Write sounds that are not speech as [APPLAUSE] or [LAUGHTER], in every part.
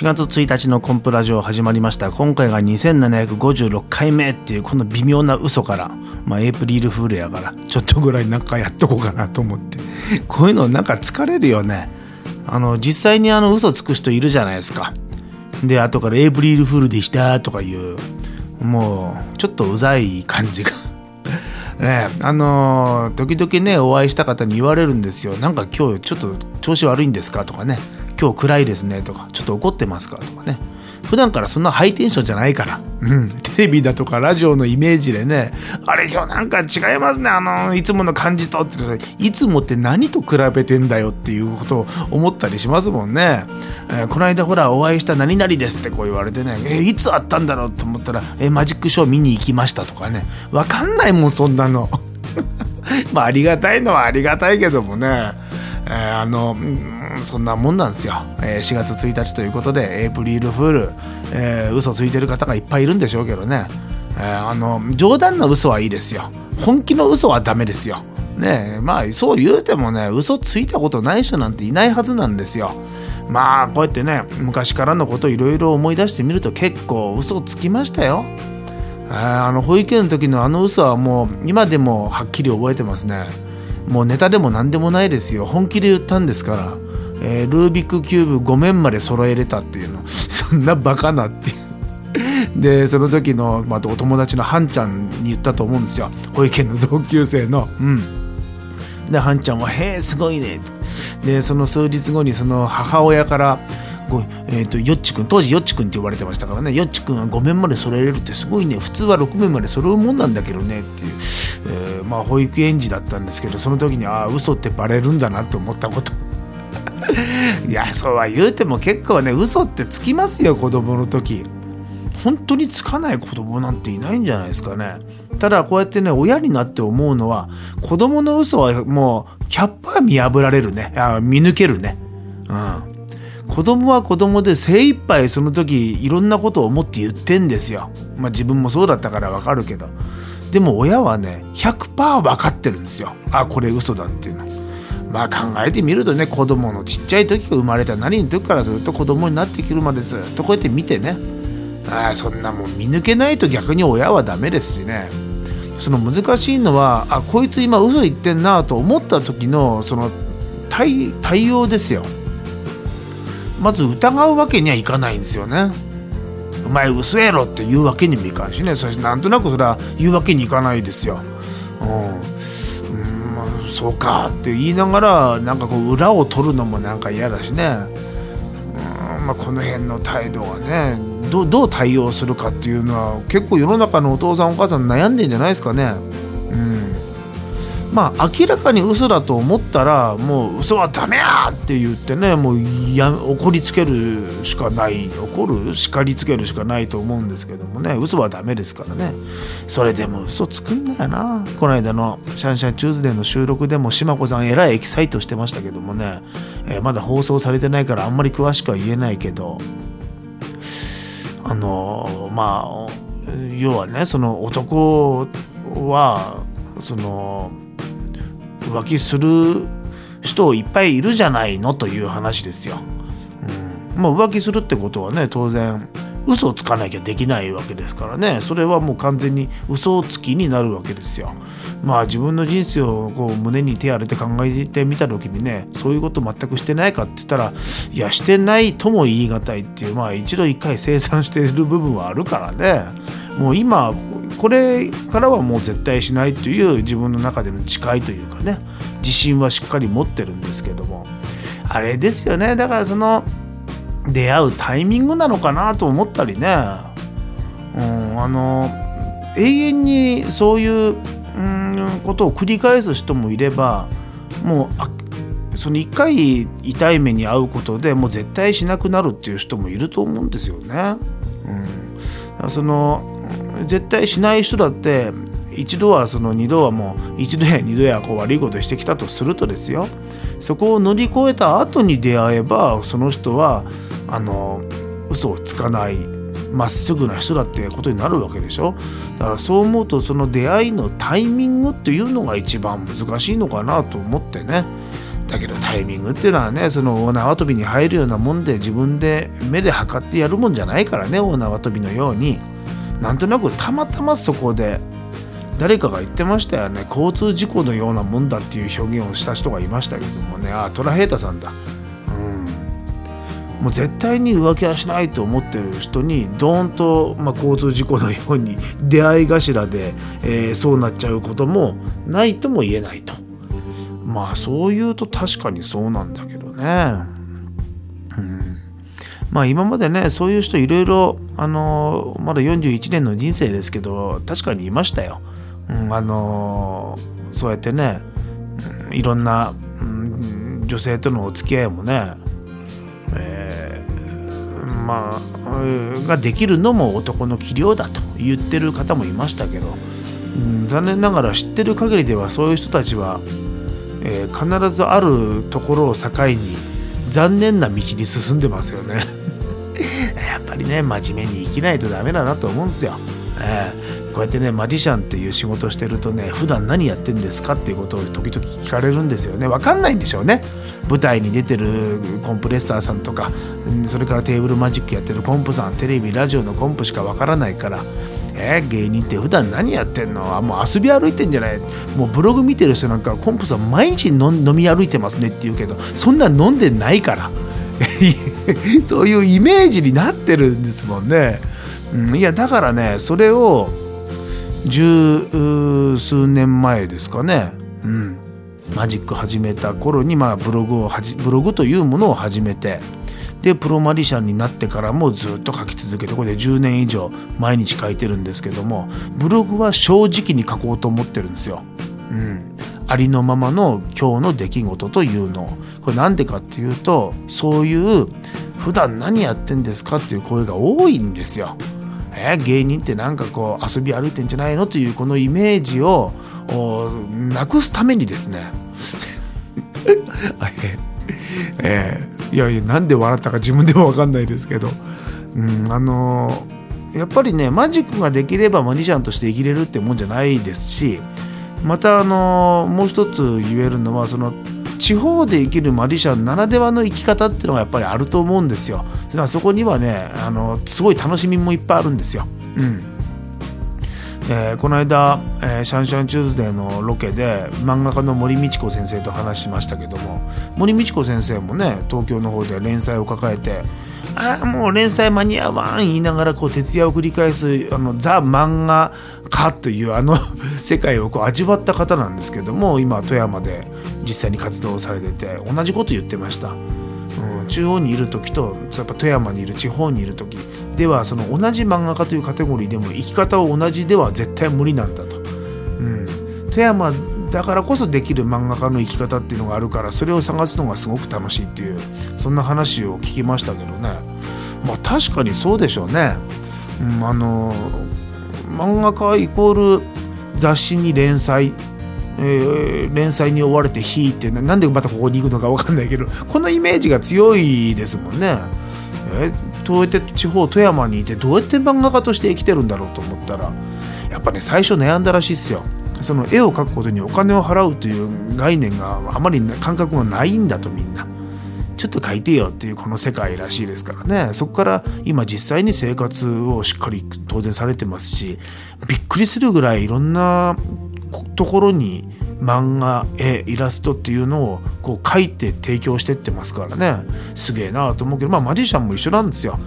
4月1日のコンプラジオ始まりました。今回が2756回目っていうこの微妙な嘘からまあエイプリルフールやからちょっとぐらいなんかやっとこうかなと思って。こういうのなんか疲れるよね。あの実際にあの嘘つく人いるじゃないですか。で後からエイプリルフールでしたとかいうもうちょっとうざい感じが。[LAUGHS] ねあの時々ねお会いした方に言われるんですよ。なんか今日ちょっと調子悪いんですかとかね。今日暗いですねとかちょっと怒ってますかとかね。普段からそんなハイテンションじゃないから、うん、テレビだとかラジオのイメージでねあれ今日なんか違いますねあのいつもの感じとっていつもって何と比べてんだよっていうことを思ったりしますもんね、えー、この間ほらお会いした何々ですってこう言われてねえー、いつあったんだろうと思ったら、えー、マジックショー見に行きましたとかね。分かんないもんそんなの。[LAUGHS] まあありがたいのはありがたいけどもね。えー、あの、そんなもんなんですよ、えー、4月1日ということでエイプリルフール、えー、嘘ついてる方がいっぱいいるんでしょうけどね、えー、あの冗談の嘘はいいですよ。本気の嘘はダメですよ。ねえまあそう言うてもね嘘ついたことない人なんていないはずなんですよ。まあこうやってね昔からのこといろいろ思い出してみると結構嘘つきましたよ。あの保育園の時のあの嘘はもう今でもはっきり覚えてますね。もうネタでも何でもないですよ。本気で言ったんですから、えー、ルービックキューブ5面まで揃えれたっていうの。[LAUGHS] そんなバカなっていう。[LAUGHS] でその時の、まあ、お友達のハンちゃんに言ったと思うんですよ。保育園の同級生の。うん。でハンちゃんは「へえすごいね」でその数日後にその母親からごえーと、よっちくん当時よっちくんって呼ばれてましたからね。よっちくんは5面まで揃えれるってすごいね。普通は6面まで揃うもんなんだけどねっていう、えー、まあ保育園児だったんですけどその時にああ嘘ってバレるんだなって思ったこと。いやそうは言うても結構ね嘘ってつきますよ子供の時本当につかない子供なんていないんじゃないですかねただこうやってね親になって思うのは子供の嘘はもうキャッパー見破られるねあ見抜けるねうん子供は子供で精一杯その時いろんなことを思って言ってんですよ。まあ自分もそうだったからわかるけど。でも親はね、100%分かってるんですよ。あ、これ嘘だっていうの。まあ考えてみるとね、子供のちっちゃい時が生まれた何の時からずっと子供になってくるまでずっとこうやって見てね。あそんなもん見抜けないと逆に親はダメですしね。その難しいのは、あ、こいつ今嘘言ってんなと思った時のその対対応ですよ。まず疑うわけにはいかないんですよね。お前嘘やろって言うわけにもいかんしねそしてなんとなくそれは言うわけにいかないですよ。うん、そうかって言いながらなんかこう裏を取るのもなんか嫌だしね、うんまあ、この辺の態度はねどどう対応するかっていうのは結構世の中のお父さんお母さん悩んでんじゃないですかね。まあ明らかに嘘だと思ったらもう嘘はダメやって言ってねもう怒りつけるしかない怒る叱りつけるしかないと思うんですけどもね嘘はダメですからね。それでも嘘つくんだよな。この間の「シャンシャンチューズデー」の収録でも島子さんえらいエキサイトしてましたけどもね、えー、まだ放送されてないからあんまり詳しくは言えないけど。あのまあ要はねその男はその浮気する人いっぱいいるじゃないのという話ですよ。うん、まあ、浮気するってことはね当然嘘をつかなきゃできないわけですからねそれはもう完全に嘘つきになるわけですよ。まあ自分の人生をこう胸に手当てて考えてみた時にねそういうこと全くしてないかって言ったらいやしてないとも言い難いっていうまあ一度一回清算している部分はあるからねもう今これからはもう絶対しないという自分の中での誓いというかね自信はしっかり持ってるんですけどもあれですよね。だからその出会うタイミングなのかなと思ったりね、うん、あの永遠にそういう、うん、ことを繰り返す人もいればもうその1回痛い目に遭うことでもう絶対しなくなるっていう人もいると思うんですよね。うん、その絶対しない人だって一度はその二度はもう一度や二度やこう悪いことしてきたとするとですよ。そこを乗り越えた後に出会えばその人はあの嘘をつかないまっすぐな人だってことになるわけでしょ。だからそう思うとその出会いのタイミングっていうのが一番難しいのかなと思ってね。だけどタイミングっていうのはねその大縄跳びに入るようなもんで自分で目で測ってやるもんじゃないからね大縄跳びのように。なんとなくたまたまそこで誰かが言ってましたよね。交通事故のようなもんだっていう表現をした人がいましたけどもね。あトラヘータさんだ。うん。もう絶対に浮気はしないと思ってる人にドーンと、まあ、交通事故のように出会い頭で、えー、そうなっちゃうこともないとも言えないと。まあそう言うと確かにそうなんだけどね。まあ今までねそういう人いろいろあのまだ41年の人生ですけど確かにいましたよ、うん、あのそうやってね、いろんな、うん、女性とのお付き合いもね、えー、まあができるのも男の器量だと言ってる方もいましたけど、うん、残念ながら知ってる限りではそういう人たちは、えー、必ずあるところを境に残念な道に進んでますよね。[LAUGHS] やっぱりね真面目に生きないとダメだなと思うんですよ、えー、こうやってねマジシャンっていう仕事してるとね普段何やってんですかっていうことを時々聞かれるんですよね。分かんないんでしょうね。舞台に出てるコンプレッサーさんとかそれからテーブルマジックやってるコンプさんテレビラジオのコンプしか分からないから。えー、芸人って普段何やってんの？あもう遊び歩いてんじゃない？もうブログ見てる人なんかコンプさん毎日飲み歩いてますねって言うけどそんな飲んでないから。[LAUGHS] そういうイメージになってるんですもんね。うん、いやだからねそれを十数年前ですかね、うん、マジック始めた頃に、まあ、ブログをはじブログというものを始めてでプロマリシャンになってからもずっと書き続けてこれで10年以上毎日書いてるんですけどもブログは正直に書こうと思ってるんですよ。うん、ありのままの今日の出来事というの。これなんでかっていうとそういう普段何やってんですかっていう声が多いんですよ。え芸人ってなんかこう遊び歩いてんじゃないのというこのイメージをなくすためにですね。[LAUGHS] えー、いやいやなんで笑ったか自分でも分かんないですけど、うん、あのー、やっぱりねマジックができればマジシャンとして生きれるってもんじゃないですしまたあのもう一つ言えるのはその地方で生きるマジシャンならではの生き方っていうのがやっぱりあると思うんですよ。だからそこにはねあのすごい楽しみもいっぱいあるんですよ。うん。えー、この間、えー、シャンシャンチューズデーのロケで漫画家の森道子先生と話しましたけども森道子先生もね東京の方で連載を抱えてああもう連載間に合わん言いながらこう徹夜を繰り返すあのザ漫画家というあの [LAUGHS] 世界をこう味わった方なんですけども今富山で実際に活動されてて同じこと言ってました、うん、中央にいる時とやっぱ富山にいる地方にいる時ではその同じ漫画家というカテゴリーでも生き方を同じでは絶対無理なんだと、うん、富山だからこそできる漫画家の生き方っていうのがあるからそれを探すのがすごく楽しいっていうそんな話を聞きましたけどねまあ確かにそうでしょうね、うん、あの漫画家イコール雑誌に連載えー、連載に追われて引いてなんでまたここに行くのか分かんないけどこのイメージが強いですもんね。えどうやって地方富山にいてどうやって漫画家として生きてるんだろうと思ったらやっぱね最初悩んだらしいっすよ。その絵を描くことにお金を払うという概念があまり感覚がないんだとみんな。ちょっと書いてよっていうこの世界らしいですからねそこから今実際に生活をしっかり当然されてますしびっくりするぐらいいろんなところに漫画絵イラストっていうのをこう書いて提供してってますからね。すげえなと思うけどまあマジシャンも一緒なんですよ。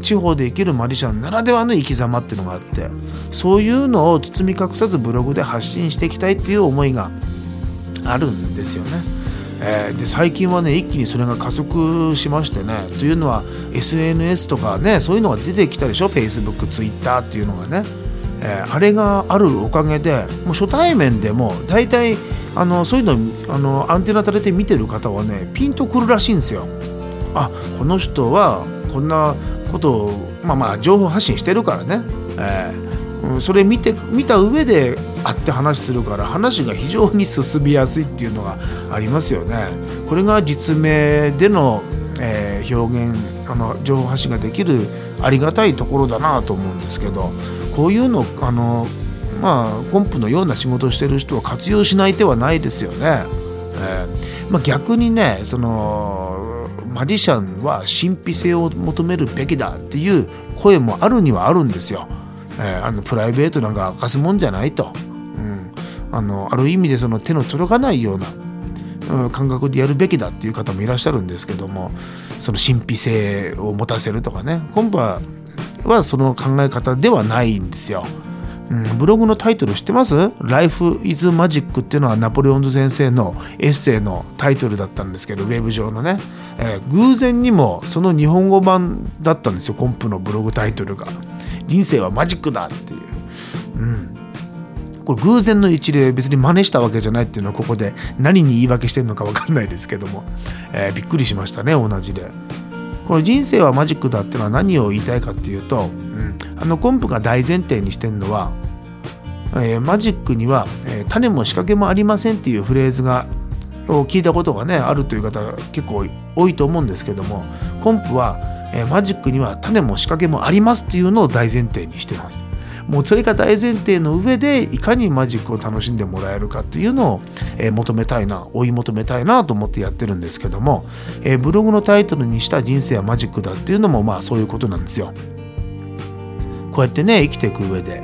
地方で生きるマジシャンならではの生き様っていうのがあってそういうのを包み隠さずブログで発信していきたいっていう思いがあるんですよね。えー、で最近はね一気にそれが加速しましてねというのは SNS とかねそういうのが出てきたでしょ？Facebook、Twitter っていうのがね、えー、あれがあるおかげでもう初対面でも大体あのそういうのあのアンテナ垂れて見てる方はねピンとくるらしいんですよ。あこの人はこんなことをまあまあ情報発信してるからね、えー、それ見て見た上で会って話するから話が非常に進みやすいっていうのがありますよね。これが実名での、えー、表現あの情報発信ができるありがたいところだなと思うんですけどこういうのあのまあコンプのような仕事をしてる人は活用しない手はないですよね。えーまあ、逆にねそのマジシャンは神秘性を求めるべきだっていう声もあるにはあるんですよ。えー、あのプライベートなんか明かすもんじゃないと、うん、あのある意味でその手の届かないような感覚でやるべきだっていう方もいらっしゃるんですけどもその神秘性を持たせるとかねコンパはその考え方ではないんですよ。うん、ブログのタイトル知ってます ?Life is Magic っていうのはナポレオンズ先生のエッセイのタイトルだったんですけどウェブ上のね、えー、偶然にもその日本語版だったんですよコンプのブログタイトルが。人生はマジックだっていう。うんこれ偶然の一例別に真似したわけじゃないっていうのはここで何に言い訳してるのか分かんないですけども、えー、びっくりしましたね同じで。これ人生はマジックだっていうのは何を言いたいかっていうと、うん、あのコンプが大前提にしてるのは、えー、マジックには、えー、種も仕掛けもありませんっていうフレーズがを聞いたことがねあるという方結構多いと思うんですけどもコンプは、えー、マジックには種も仕掛けもありますっていうのを大前提にしてます。もうそれが大前提の上でいかにマジックを楽しんでもらえるかっていうのを、えー、求めたいな追い求めたいなと思ってやってるんですけども、えー、ブログのタイトルにした人生はマジックだっていうのもまあそういうことなんですよ。こうやってね生きていく上で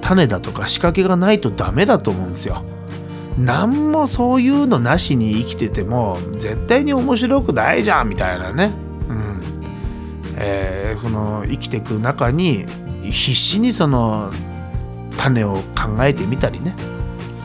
種だとか仕掛けがないとダメだと思うんですよ。何もそういうのなしに生きてても絶対に面白くないじゃんみたいなね。うんえー、この生きていく中に必死にその種を考えてみたりね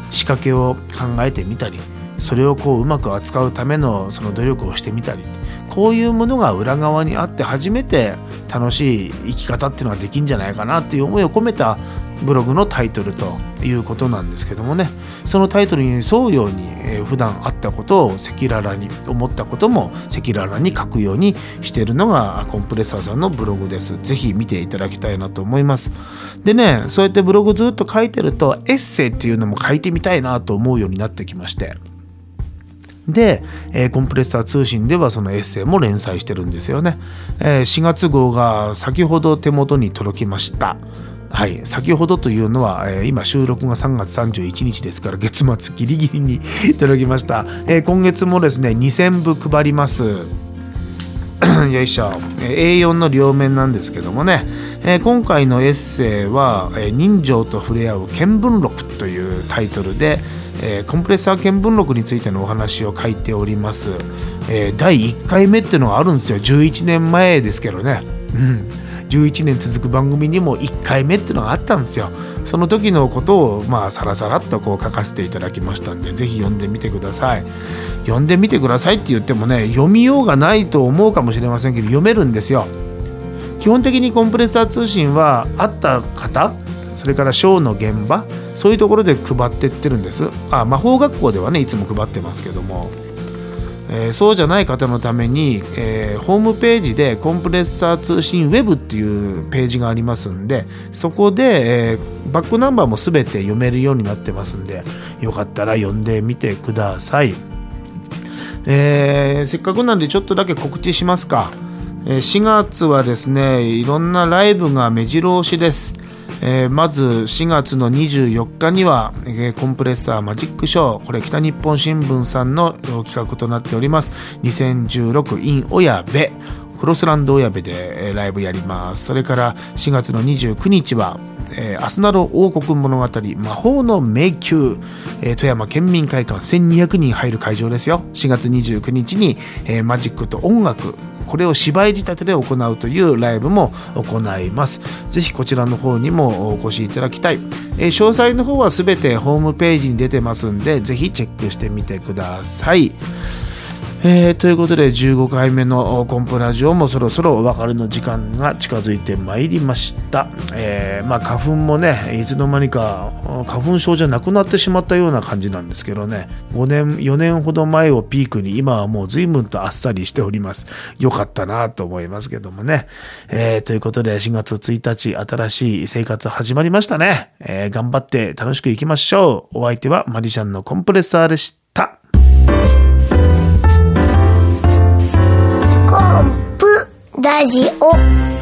仕掛けを考えてみたりそれをこううまく扱うためのその努力をしてみたりこういうものが裏側にあって初めて楽しい生き方っていうのができんじゃないかなっていう思いを込めたブログのタイトルということなんですけどもね。そのタイトルに沿うように、えー、普段あったことを赤裸々に思ったことも赤裸々に書くようにしているのがコンプレッサーさんのブログです。ぜひ見ていただきたいなと思います。でねそうやってブログずっと書いてるとエッセイっていうのも書いてみたいなと思うようになってきまして。で、えー、コンプレッサー通信ではそのエッセイも連載してるんですよね、えー、4月号が先ほど手元に届きました。はい、先ほどというのは、えー、今収録が3月31日ですから月末ギリギリに届きました、えー、今月もですね2000部配ります。[COUGHS] よいしょ。A4 の両面なんですけどもね、えー、今回のエッセイは「人情と触れ合う見聞録」というタイトルで、えー、コンプレッサー見聞録についてのお話を書いております、えー、第1回目っていうのがあるんですよ。11年前ですけどね。うん。11年続く番組にも1回目っていうのがあったんですよ。その時のことをまあさらさらっとこう書かせていただきましたんで是非読んでみてください。読んでみてくださいって言ってもね読みようがないと思うかもしれませんけど読めるんですよ。基本的にコンプレッサー通信は会った方それからショーの現場そういうところで配ってってるんです。あ魔法学校ではねいつも配ってますけども。えー、そうじゃない方のために、えー、ホームページでコンプレッサー通信ウェブっていうページがありますんでそこで、えー、バックナンバーも全て読めるようになってますんでよかったら読んでみてください、えせっかくなんでちょっとだけ告知しますか。4月はですねいろんなライブが目白押しです。えー、まず4月の24日には、えー、コンプレッサーマジックショーこれ北日本新聞さんの企画となっております。2016 in 親部クロスランド親部で、えー、ライブやります。それから4月の29日はえー、アスナロ王国物語魔法の迷宮、えー、富山県民会館1200人入る会場ですよ。4月29日に、えー、マジックと音楽これを芝居仕立てで行うというライブも行います。ぜひこちらの方にもお越しいただきたい。えー、詳細の方は全てホームページに出てますんで、ぜひチェックしてみてください。えー、ということで15回目のコンプラジオもそろそろお別れの時間が近づいてまいりました、えー、まあ、花粉もねいつの間にか花粉症じゃなくなってしまったような感じなんですけどね。5年4年ほど前をピークに今はもう随分とあっさりしております。よかったなと思いますけどもね、えー、ということで4月1日新しい生活始まりましたね、え頑張って楽しくいきましょう。お相手はマリシャンのコンプレッサーでした。ラジオ